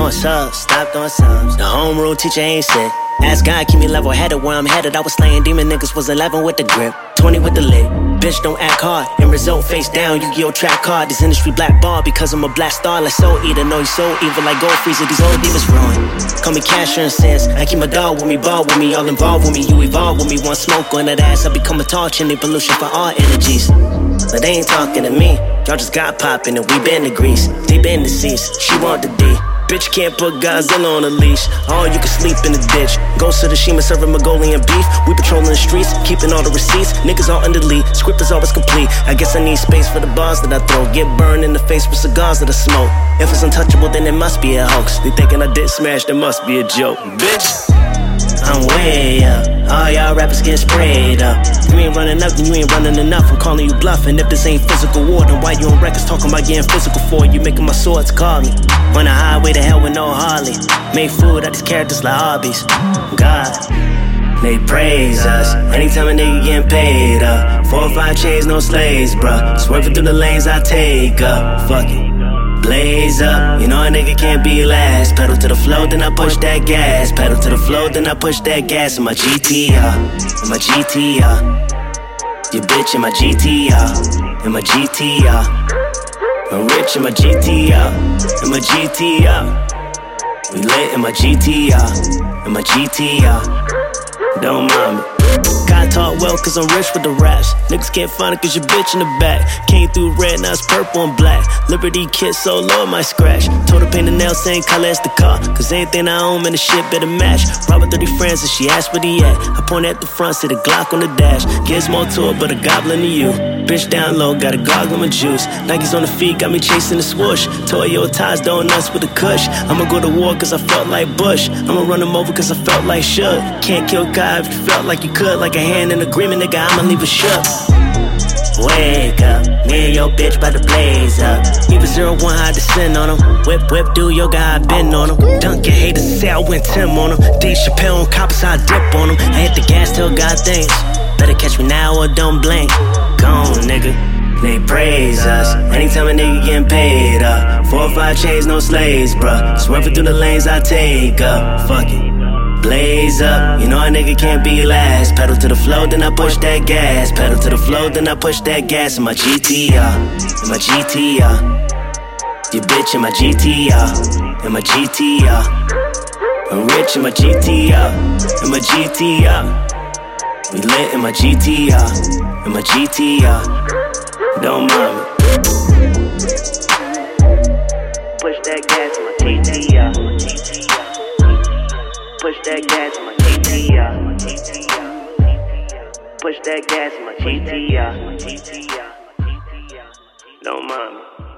throwing subs, stop throwing subs. The homeroom teacher ain't sick. Ask God, keep me level headed where I'm headed. I was slaying demon niggas, was 11 with the grip, 20 with the lid. Bitch, don't act hard. And result face down, you get your track card. This industry black ball because I'm a black star. Like soul eater, know he's so evil like gold Frieza. These old demons ruin. Call me casher and sense. I keep my dog with me, ball with me, all involved with me. You evolve with me, one smoke on that ass. I become a torch and they pollution for all energies. But they ain't talking to me. Y'all just got poppin' and we been to Greece. Deep in the seas, she want the D. Bitch can't put Godzilla on a leash. All you can sleep in the ditch. Go to the Shima serving Mongolian beef. We patrolling the streets, keeping all the receipts. Niggas all under lead. Script is always complete. I guess I need space for the bars that I throw. Get burned in the face with cigars that I smoke. If it's untouchable, then it must be a hoax. They thinking I did smash, there must be a joke. Bitch. I'm way up. All y'all rappers get sprayed up. You ain't running up, then you ain't running enough. I'm calling you bluffing. If this ain't physical war, then why you on records talking about getting physical for? You making my swords call me. On the highway to hell with no Harley. Make food out these characters like hobbies. God. They praise us anytime a nigga getting paid up. Four or five chains, no slaves, bruh. Swerving through the lanes I take up. Fuck it blaze up. You know a nigga can't be last. Pedal to the flow, then I push that gas. Pedal to the flow, then I push that gas in my GTR. Uh, in my GTR. Uh. You bitch in my GTR. Uh. In my GTR. I'm rich in my GTR. In my GTR. We lit in my GTR. In my GTR. Don't mind me. Talk well cause I'm rich with the raps. Niggas can't find it cause your bitch in the back. Came through red, now it's purple and black. Liberty kid so low, my scratch. Told her paint the nail, same color as the car. Cause anything I own, man, the shit better match. Robert 30 friends and she asked where he at. I point at the front, see the Glock on the dash. Gives more to but a goblin to you. Bitch down low, got a goggle my juice. Nikes on the feet, got me chasing the swoosh. Toyo ties, donuts with a kush. I'ma go to war cause I felt like Bush. I'ma run him over cause I felt like Suge. Can't kill God if you felt like you could, like a hand in agreement, nigga, I'ma leave it shook. Wake up, me and your bitch bout to blaze up. Even zero one high descend on them. Whip, whip, do yoga, I been on them. Dunkin' haters say I went Tim on them. Dave Chappelle on coppers, I dip on them. I hit the gas till God thinks. Better catch me now or don't blink. Gone, nigga. They praise us anytime a nigga getting paid up. Four or five chains, no slaves, bruh. Swerving through the lanes I take up. Fuck it blaze up. You know a nigga can't be last. Pedal to the flow, then I push that gas. Pedal to the flow, then I push that gas in my GTR. Uh. In my GTR. Uh. You bitch in my GTR. Uh. In my GTR. I'm rich in my GTR. In my GTR. We lit in my GTR. In my GTR. Don't mind me. Push that gas in my GTR push that gas my GTR. Push that gas my. Don't mind me.